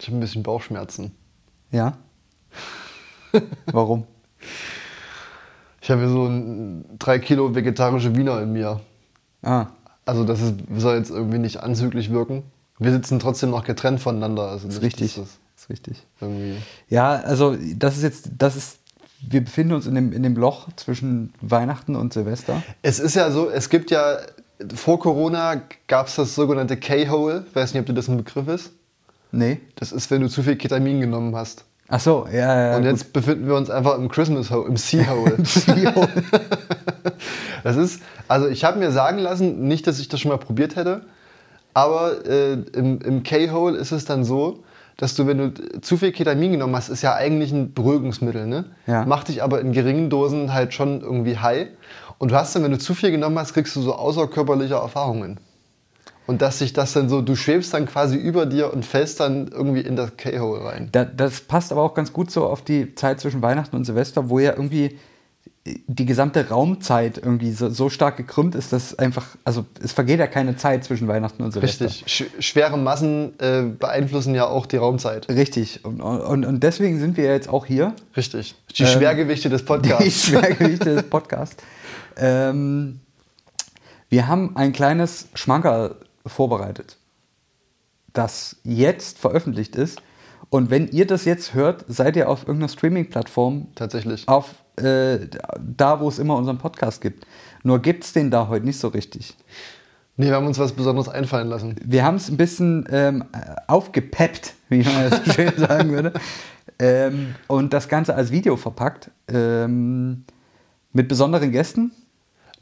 Ich habe ein bisschen Bauchschmerzen. Ja? Warum? Ich habe so ein, drei Kilo vegetarische Wiener in mir. Ah, Also das ist, soll jetzt irgendwie nicht anzüglich wirken. Wir sitzen trotzdem noch getrennt voneinander. Also ist nicht, richtig. das Ist richtig. irgendwie Ja, also das ist jetzt, das ist, wir befinden uns in dem, in dem Loch zwischen Weihnachten und Silvester. Es ist ja so, es gibt ja, vor Corona gab es das sogenannte K-Hole. Ich weiß nicht, ob dir das ein Begriff ist. Nee. Das ist, wenn du zu viel Ketamin genommen hast. Ach so, ja, ja. Und gut. jetzt befinden wir uns einfach im Christmas Hole, im Sea-Hole. das ist, also ich habe mir sagen lassen, nicht, dass ich das schon mal probiert hätte, aber äh, im, im K-Hole ist es dann so, dass du, wenn du zu viel Ketamin genommen hast, ist ja eigentlich ein Beruhigungsmittel, ne? Ja. Macht dich aber in geringen Dosen halt schon irgendwie high. Und du hast dann, wenn du zu viel genommen hast, kriegst du so außerkörperliche Erfahrungen. Und dass sich das dann so, du schwebst dann quasi über dir und fällst dann irgendwie in das K-Hole rein. Da, das passt aber auch ganz gut so auf die Zeit zwischen Weihnachten und Silvester, wo ja irgendwie die gesamte Raumzeit irgendwie so, so stark gekrümmt ist, dass einfach, also es vergeht ja keine Zeit zwischen Weihnachten und Silvester. Richtig. Sch schwere Massen äh, beeinflussen ja auch die Raumzeit. Richtig. Und, und, und deswegen sind wir ja jetzt auch hier. Richtig. Die Ähm, Schwergewichte des Die Podcasts. Schwergewichte des Podcasts. Ähm, wir haben ein kleines Schmankerl vorbereitet, das jetzt veröffentlicht ist. Und wenn ihr das jetzt hört, seid ihr auf irgendeiner Streaming-Plattform Tatsächlich. auf äh, da, wo es immer unseren Podcast gibt. Nur gibt es den da heute nicht so richtig. Nee, wir haben uns was Besonderes einfallen lassen. Wir haben es ein bisschen ähm, aufgepeppt, wie man das so schön sagen würde. Ähm, und das Ganze als Video verpackt. Ähm, mit besonderen Gästen.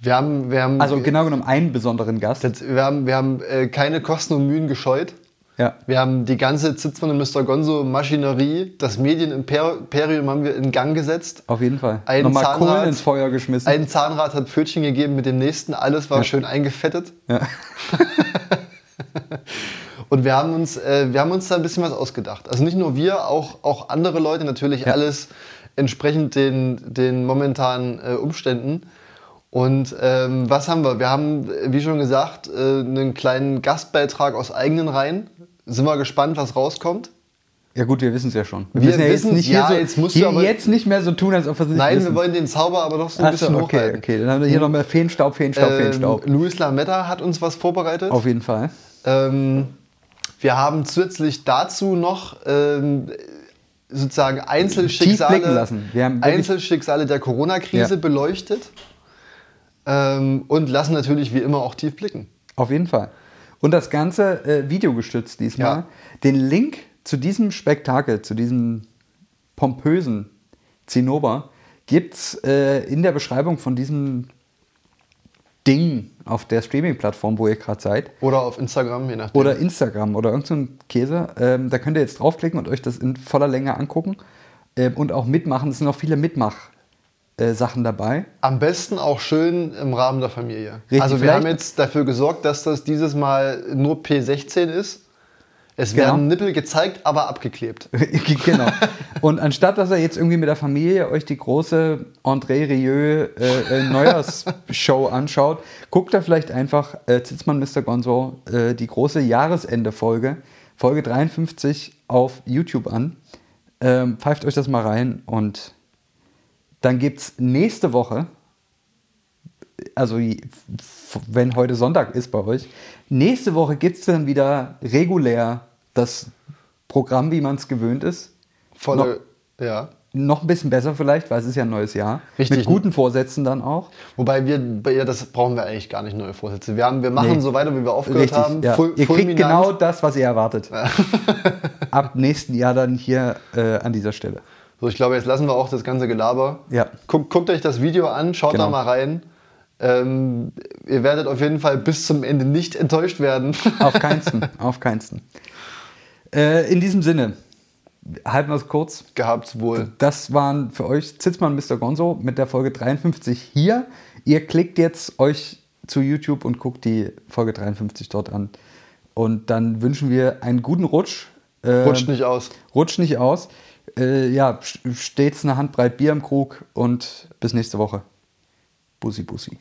Wir haben, wir haben, Also genau genommen einen besonderen Gast. wir haben, wir haben äh, keine Kosten und Mühen gescheut. Ja. Wir haben die ganze Zitzmann und Mr. Gonzo Maschinerie, das Medienimperium haben wir in Gang gesetzt. Auf jeden Fall. Ein Nochmal Zahnrad. Kohlen ins Feuer geschmissen. Ein Zahnrad hat Pfötchen gegeben mit dem nächsten, alles war schön eingefettet. ja. Und wir haben uns, äh, wir haben uns da ein bisschen was ausgedacht. Also nicht nur wir, auch, auch andere Leute, natürlich Ja. alles entsprechend den, den momentanen äh, Umständen. Und ähm, was haben wir? Wir haben, äh, wie schon gesagt, äh, einen kleinen Gastbeitrag aus eigenen Reihen. Sind wir gespannt, was rauskommt. ja gut, wir wissen es ja schon. Wir, Wir müssen ja jetzt nicht ja, hier, so, jetzt hier aber- jetzt nicht mehr so tun, als ob wir es nicht Nein, wissen. wir wollen den Zauber aber doch so ein Ach bisschen okay, hochhalten. okay. Dann haben wir hier nochmal Feenstaub, Feenstaub, Feenstaub. Ähm, Luis Lametta hat uns was vorbereitet. Auf jeden Fall. Ähm, wir haben zusätzlich dazu noch ähm, sozusagen Einzelschicksale, Einzelschicksale der Corona-Krise Ja. beleuchtet ähm, und lassen natürlich wie immer auch tief blicken. Auf jeden Fall. Und das Ganze äh, videogestützt diesmal. Ja. Den Link zu diesem Spektakel, zu diesem pompösen Zinnober, gibt es äh, in der Beschreibung von diesem Ding auf der Streaming-Plattform, wo ihr gerade seid. Oder auf Instagram, je nachdem. Oder Instagram oder irgendein so Käse. Ähm, da könnt ihr jetzt draufklicken und euch das in voller Länge angucken. Ähm, und auch mitmachen. Es sind noch viele Mitmach-Sachen dabei. Am besten auch schön im Rahmen der Familie. Richtig, also wir haben jetzt dafür gesorgt, dass das dieses Mal nur P16 ist. Es Genau. werden Nippel gezeigt, aber abgeklebt. genau. Und anstatt dass ihr jetzt irgendwie mit der Familie euch die große André Rieu äh, äh, Neujahrsshow anschaut, guckt da vielleicht einfach äh, Zitzmann Mr. Gonzo äh, die große Jahresende-Folge, Folge 53 auf YouTube an. Ähm, pfeift euch das mal rein und dann gibt es nächste Woche, also wenn heute Sonntag ist bei euch, nächste Woche gibt es dann wieder regulär das Programm, wie man es gewöhnt ist. Volle, ja. Noch ein bisschen besser vielleicht, weil es ist ja ein neues Jahr. Richtig. Mit guten Vorsätzen dann auch. Wobei wir, ja, das brauchen wir eigentlich gar nicht neue Vorsätze. Wir, haben, wir machen Nee. so weiter, wie wir aufgehört haben. ja. Ihr kriegt fulminant. genau das, was ihr erwartet. Ab nächsten Jahr dann hier äh, an dieser Stelle. So, ich glaube, jetzt lassen wir auch das ganze Gelaber. Ja. Guckt, guckt euch das Video an, schaut Genau. da mal rein. Ähm, ihr werdet auf jeden Fall bis zum Ende nicht enttäuscht werden. Auf keinsten, auf keinsten. Äh, in diesem Sinne, halten wir es kurz. Gehabt wohl. Das waren für euch Zitzmann Mr. Gonzo mit der Folge 53 hier. Ihr klickt jetzt euch zu YouTube und guckt die Folge 53 dort an. Und dann wünschen wir einen guten Rutsch. Äh, Rutscht nicht aus. Rutscht nicht aus. Äh, ja, st- stets eine Handbreit Bier im Krug und bis nächste Woche. Bussi Bussi.